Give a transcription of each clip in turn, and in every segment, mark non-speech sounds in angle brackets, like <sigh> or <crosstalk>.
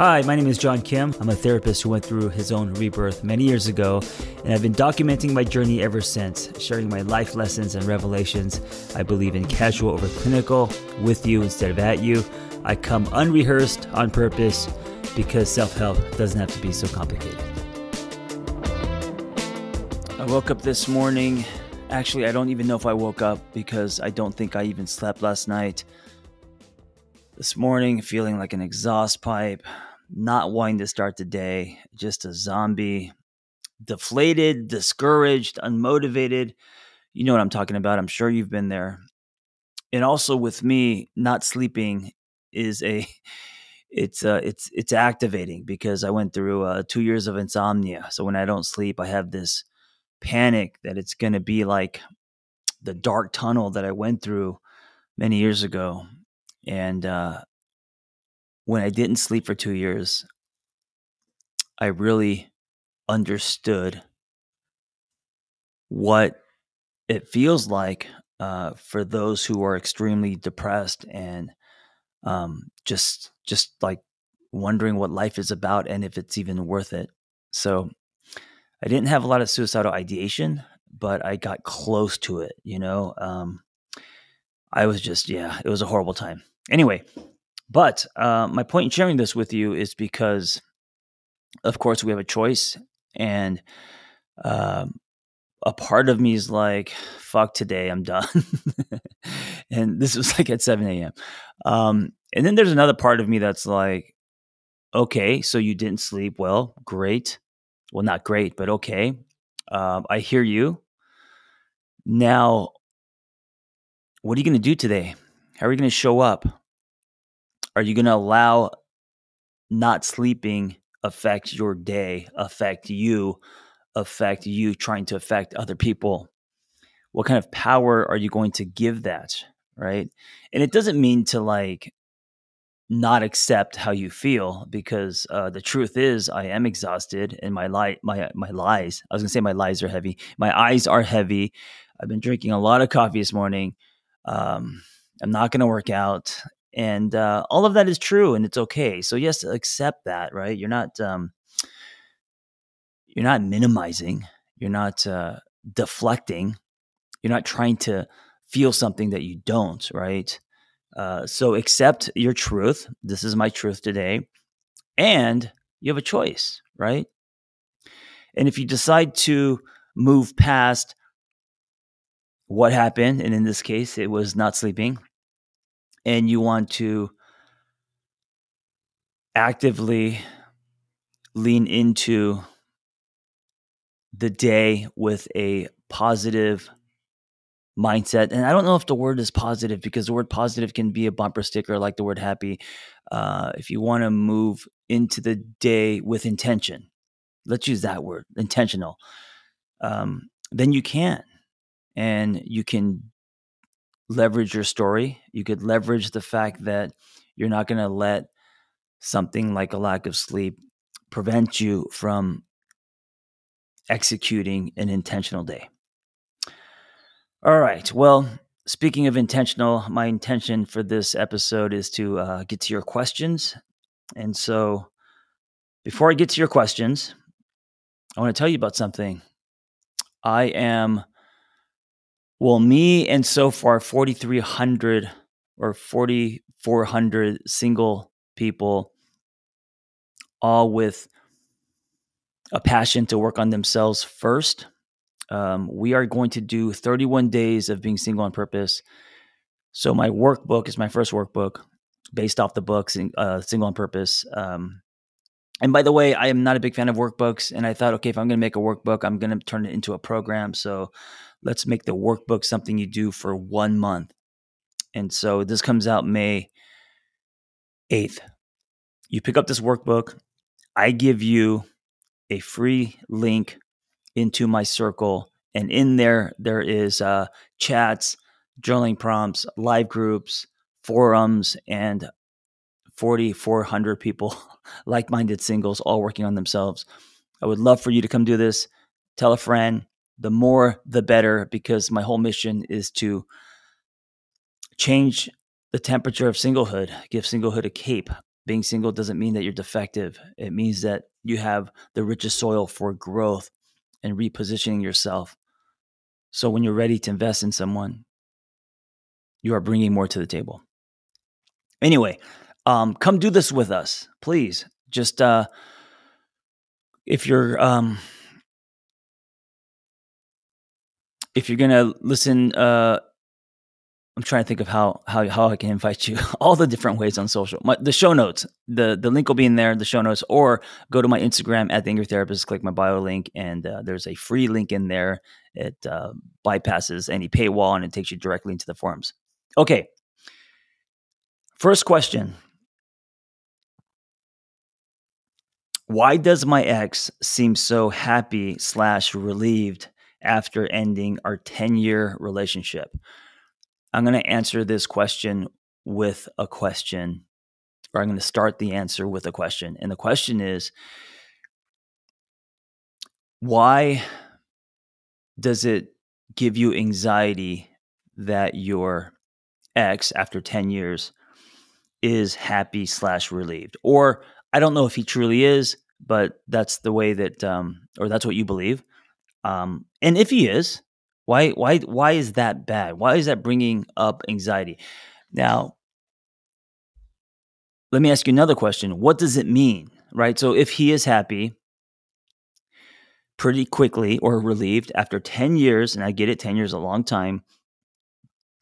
Hi, my name is John Kim. I'm a therapist who went through his own rebirth many years ago, and I've been documenting my journey ever since, sharing my life lessons and revelations. I believe in casual over clinical, with you instead of at you. I come unrehearsed on purpose because self help doesn't have to be so complicated. I woke up this morning. Actually, I don't even know if I woke up because I don't think I even slept last night. This morning, feeling like an exhaust pipe, not wanting to start the day, just a zombie, deflated, discouraged, unmotivated. You know what I'm talking about. I'm sure you've been there. And also with me, not sleeping is a <laughs> it's uh it's it's activating because I went through uh, 2 years of insomnia. So when I don't sleep, I have this panic that it's going to be like the dark tunnel that I went through many years ago and uh, when I didn't sleep for two years, I really understood what it feels like uh, for those who are extremely depressed and um, just just like wondering what life is about and if it's even worth it. So I didn't have a lot of suicidal ideation, but I got close to it. You know, um, I was just yeah, it was a horrible time. Anyway, but uh, my point in sharing this with you is because, of course, we have a choice, and um, a part of me is like, "Fuck today, I'm done." <laughs> and this was like at 7 a.m. Um, and then there's another part of me that's like, "Okay, so you didn't sleep well. Great. Well, not great, but okay. Um, I hear you. Now, what are you going to do today? How are you going to show up? Are you going to allow not sleeping affect your day, affect you, affect you trying to affect other people? What kind of power are you going to give that? Right. And it doesn't mean to like not accept how you feel because uh, the truth is I am exhausted and my li- my my lies. I was gonna say my lies are heavy. My eyes are heavy. I've been drinking a lot of coffee this morning. Um, I'm not gonna work out and uh, all of that is true and it's okay. So yes accept that right? You're not um, you're not minimizing you're not uh, deflecting you're not trying to feel something that you don't right? Uh, so accept your truth. This is my truth today and you have a choice right? And if you decide to move past what happened and in this case it was not sleeping and you want to actively lean into the day with a positive mindset. And I don't know if the word is positive because the word positive can be a bumper sticker like the word happy. Uh, if you want to move into the day with intention, let's use that word intentional, um, then you can. And you can leverage your story. You could leverage the fact that you're not going to let something like a lack of sleep prevent you from executing an intentional day. All right. Well, speaking of intentional, my intention for this episode is to uh, get to your questions. And so before I get to your questions, I want to tell you about something. I am well, me and so far 4,300 or 4,400 single people, all with a passion to work on themselves first. Um, we are going to do 31 days of being single on purpose. So, my workbook is my first workbook based off the books, uh, Single on Purpose. Um, and by the way, I am not a big fan of workbooks. And I thought, okay, if I'm going to make a workbook, I'm going to turn it into a program. So, let's make the workbook something you do for one month. And so this comes out May 8th. You pick up this workbook. I give you a free link into my circle. And in there, there is uh, chats, journaling prompts, live groups, forums, and 4,400 people, <laughs> like minded singles, all working on themselves. I would love for you to come do this. Tell a friend, the more the better because my whole mission is to change the temperature of singlehood, give singlehood a cape being single doesn't mean that you're defective. It means that you have the richest soil for growth and repositioning yourself. So when you're ready to invest in someone, you are bringing more to the table. Anyway, um, come do this with us, please. Just uh, if you're um, if you're gonna listen uh, I'm trying to think of how how how I can invite you. <laughs> All the different ways on social. My, the show notes, the the link will be in there. The show notes, or go to my Instagram at the Angry Therapist. Click my bio link, and uh, there's a free link in there. It uh, bypasses any paywall, and it takes you directly into the forums. Okay. First question. Why does my ex seem so happy slash relieved after ending our 10 year relationship? I'm going to answer this question with a question, or I'm going to start the answer with a question. And the question is why does it give you anxiety that your ex, after 10 years, is happy slash relieved? Or I don't know if he truly is, but that's the way that, um, or that's what you believe. Um, and if he is, why why why is that bad? Why is that bringing up anxiety? Now, let me ask you another question. What does it mean? Right? So if he is happy pretty quickly or relieved after 10 years, and I get it, 10 years is a long time,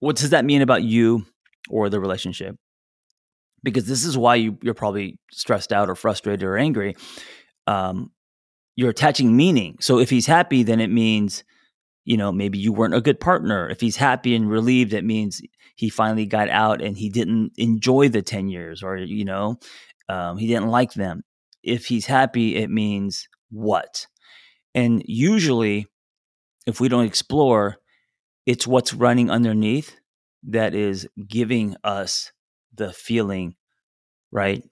what does that mean about you or the relationship? Because this is why you, you're probably stressed out or frustrated or angry. Um, you're attaching meaning. So if he's happy, then it means you know, maybe you weren't a good partner. If he's happy and relieved, it means he finally got out and he didn't enjoy the 10 years or, you know, um, he didn't like them. If he's happy, it means what? And usually, if we don't explore, it's what's running underneath that is giving us the feeling, right?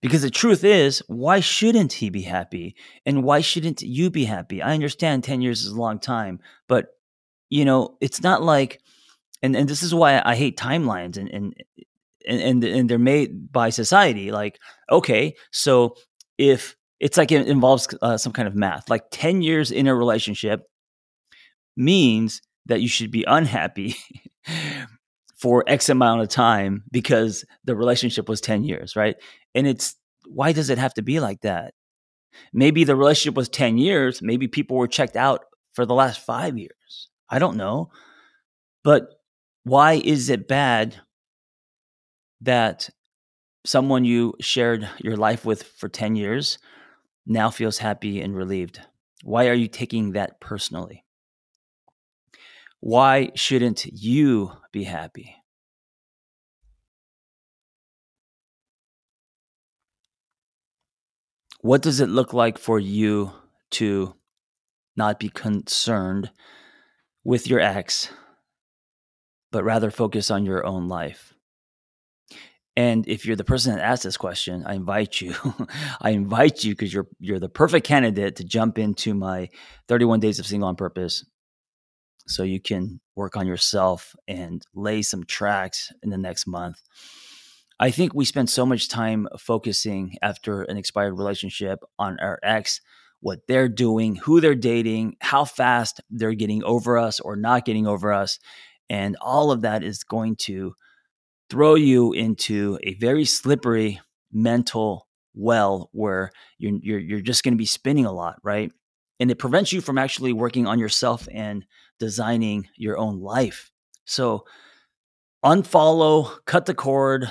Because the truth is, why shouldn't he be happy? And why shouldn't you be happy? I understand 10 years is a long time, but you know, it's not like and, and this is why I hate timelines and and and and they're made by society. Like, okay, so if it's like it involves uh, some kind of math, like 10 years in a relationship means that you should be unhappy <laughs> for X amount of time because the relationship was 10 years, right? And it's why does it have to be like that? Maybe the relationship was 10 years, maybe people were checked out for the last 5 years. I don't know. But why is it bad that someone you shared your life with for 10 years now feels happy and relieved? Why are you taking that personally? Why shouldn't you be happy? What does it look like for you to not be concerned with your ex, but rather focus on your own life? And if you're the person that asked this question, I invite you. <laughs> I invite you because you're you're the perfect candidate to jump into my 31 days of single on purpose so you can work on yourself and lay some tracks in the next month. I think we spend so much time focusing after an expired relationship on our ex, what they're doing, who they're dating, how fast they're getting over us or not getting over us. And all of that is going to throw you into a very slippery mental well where you're, you're, you're just going to be spinning a lot, right? And it prevents you from actually working on yourself and designing your own life. So unfollow, cut the cord.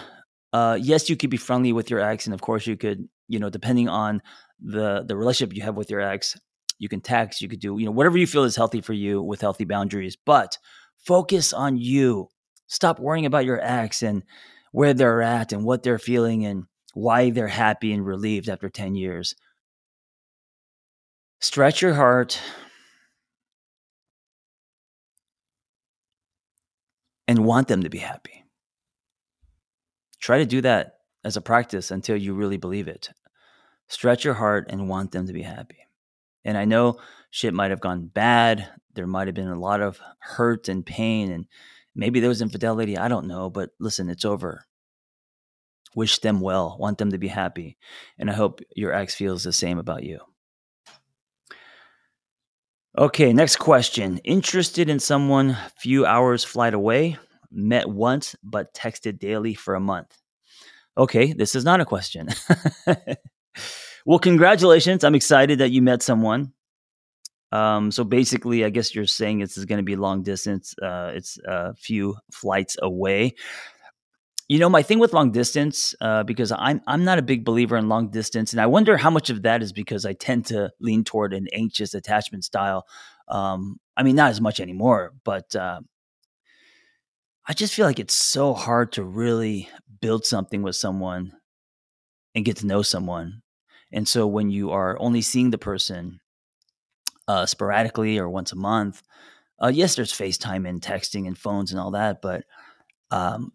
Uh, yes, you could be friendly with your ex, and of course, you could, you know, depending on the the relationship you have with your ex, you can text, you could do, you know, whatever you feel is healthy for you with healthy boundaries. But focus on you. Stop worrying about your ex and where they're at and what they're feeling and why they're happy and relieved after 10 years. Stretch your heart, and want them to be happy. Try to do that as a practice until you really believe it. Stretch your heart and want them to be happy. And I know shit might have gone bad. There might have been a lot of hurt and pain, and maybe there was infidelity. I don't know. But listen, it's over. wish them well, want them to be happy. And I hope your ex feels the same about you. Okay, next question. Interested in someone few hours flight away, met once but texted daily for a month. Okay, this is not a question. <laughs> well, congratulations. I'm excited that you met someone. Um, so basically, I guess you're saying this is going to be long distance. Uh, it's a few flights away you know my thing with long distance uh, because i'm i'm not a big believer in long distance and i wonder how much of that is because i tend to lean toward an anxious attachment style. Um, i mean not as much anymore but uh, i just feel like it's so hard to really build something with someone and get to know someone. And so when you are only seeing the person uh, sporadically or once a month uh, yes there's facetime and texting and phones and all that but um,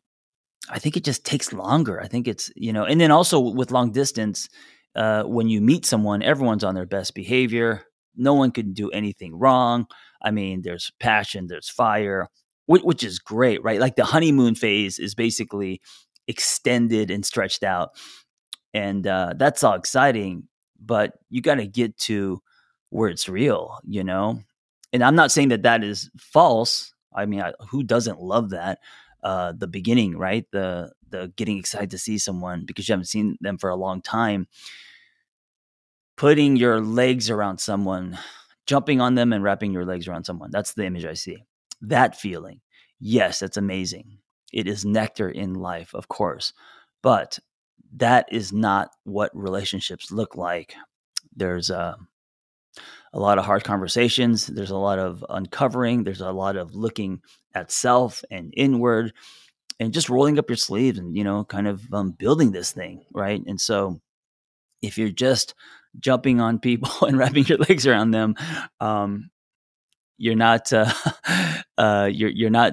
I think it just takes longer. I think it's, you know, and then also with long distance, uh, when you meet someone, everyone's on their best behavior. No one can do anything wrong. I mean, there's passion, there's fire, which, which is great, right? Like the honeymoon phase is basically extended and stretched out. And uh, that's all exciting, but you got to get to where it's real, you know? And I'm not saying that that is false. I mean, I, who doesn't love that? Uh, the beginning, right? The the getting excited to see someone because you haven't seen them for a long time. Putting your legs around someone, jumping on them and wrapping your legs around someone. That's the image I see. That feeling. Yes, that's amazing. It is nectar in life, of course. But that is not what relationships look like. There's a a lot of hard conversations. There's a lot of uncovering. There's a lot of looking at self and inward and just rolling up your sleeves and, you know, kind of um, building this thing. Right. And so if you're just jumping on people <laughs> and wrapping your legs around them, um, you're not, uh, <laughs> uh, you're, you're not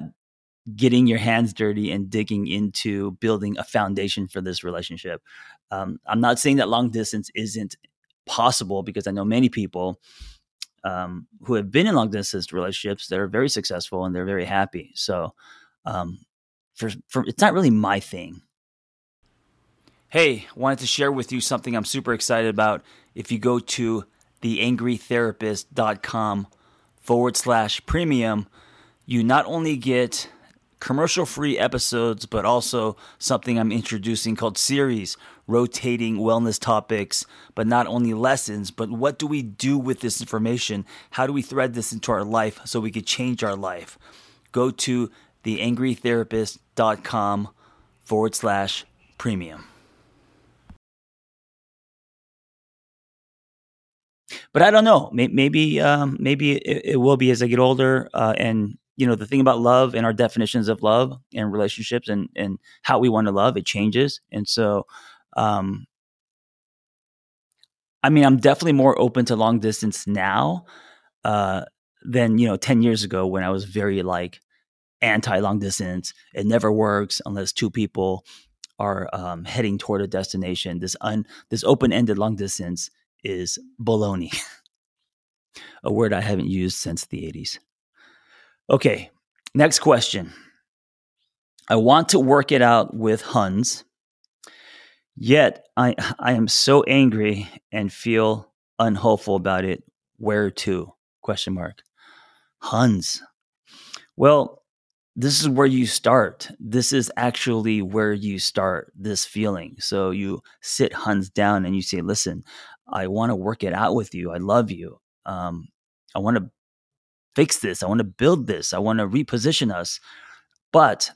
getting your hands dirty and digging into building a foundation for this relationship. Um, I'm not saying that long distance isn't possible because I know many people um, who have been in long distance relationships that are very successful and they're very happy. So, um, for, for it's not really my thing. Hey, wanted to share with you something I'm super excited about. If you go to theangrytherapist.com forward slash premium, you not only get commercial free episodes, but also something I'm introducing called series, rotating wellness topics, but not only lessons, but what do we do with this information? How do we thread this into our life so we could change our life? Go to theangrytherapist.com forward slash premium. But I don't know. Maybe um, maybe it, it, will be as I get older uh, and you know the thing about love and our definitions of love and relationships and and how we want to love it changes. And so um i mean i'm definitely more open to long distance now uh than you know 10 years ago when i was very like anti long distance. It never works unless two people are um, heading toward a destination. This un this open-ended long distance is baloney. <laughs> A word i haven't used since the 80s Okay, next question. I want to work it out with Huns, yet I, I am so angry and feel unhopeful about it. Where to? Question mark. Huns. Well, this is where you start. This is actually where you start this feeling. So you sit Huns down and you say, listen, I want to work it out with you. I love you. Um, I want to fix this. I want to build this. I want to reposition us. But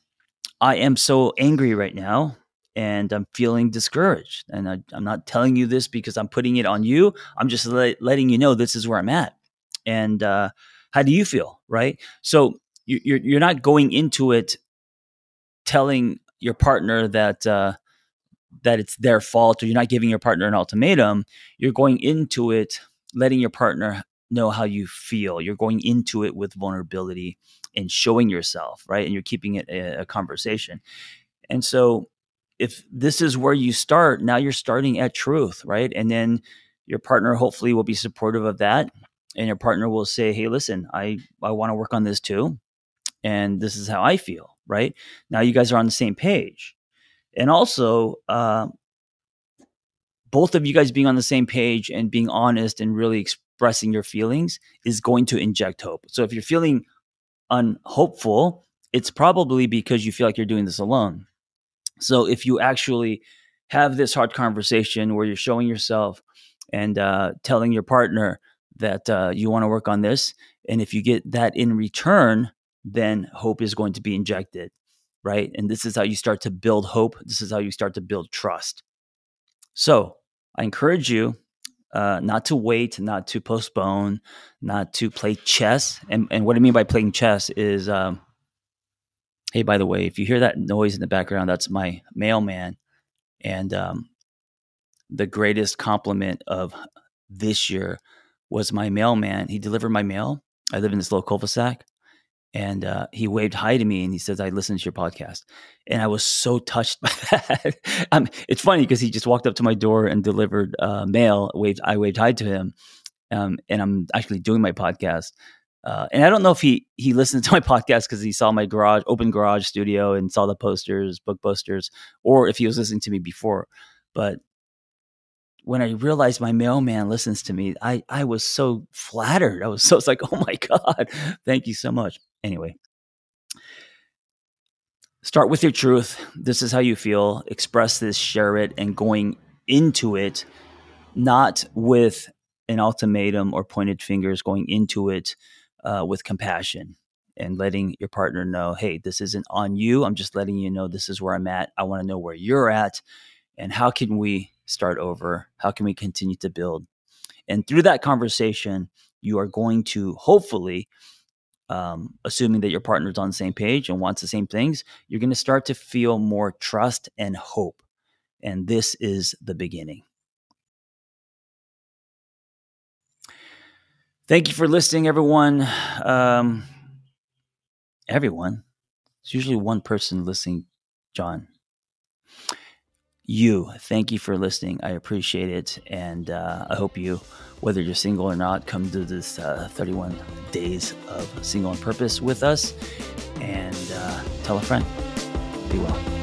I am so angry right now and I'm feeling discouraged. And I, am not telling you this because I'm putting it on you. I'm just letting you know this is where I'm at. And uh, how do you feel? Right. So you're, you're not going into it telling your partner that, uh, that it's their fault or you're not giving your partner an ultimatum. You're going into it letting your partner know how you feel. You're going into it with vulnerability and showing yourself, right? And you're keeping it a, a conversation. And so if this is where you start, now you're starting at truth, right? And then your partner hopefully will be supportive of that. And your partner will say, Hey, listen, I, I want to work on this too. And this is how I feel, right? Now you guys are on the same page. and also uh, both of you guys being on the same page and being honest and really expressing your feelings is going to inject hope. So if you're feeling unhopeful, it's probably because you feel like you're doing this alone. So if you actually have this hard conversation where you're showing yourself and uh, telling your partner that uh, you want to work on this, and if you get that in return, then hope is going to be injected, right? And this is how you start to build hope. This is how you start to build trust. So I encourage you uh, not to wait, not to postpone, not to play chess. And, and what I mean by playing chess is, um, hey, by the way, if you hear that noise in the background, that's my mailman. And um, the greatest compliment of this year was my mailman. He delivered my mail. I live in this little cul-de-sac, and uh, he waved hi to me and he says, "I listened to your podcast," and I was so touched <laughs> by that. um, it's funny because he just walked up to my door and delivered uh, mail. Waved, I waved hi to him, um, and I'm actually doing my podcast. Uh, and I don't know if he he listened <laughs> to my podcast because he saw my garage, open garage studio, and saw the posters, book posters, or if he was listening to me before. But when I realized my mailman listens to me, I, I was so flattered. I was <laughs> so, it's like, oh my God, thank you so much. Anyway, start with your truth. This is how you feel. Express this, share it, and going into it, not with an ultimatum or pointed fingers, going into it uh, with compassion and letting your partner know, hey, this isn't on you. I'm just letting you know this is where I'm at. I want to know where you're at. And how can we start over? How can we continue to build? And through that conversation, you are going to hopefully, um, assuming that your partner's on the same page and wants the same things, you're going to start to feel more trust and hope. And this is the beginning. Thank you for listening, everyone. Um, everyone. It's usually one person listening, John you. Thank you for listening. I appreciate it. And uh, I hope you, whether you're single or not, come to this uh, 31 days of Single on Purpose with us and uh, tell a friend. Be well.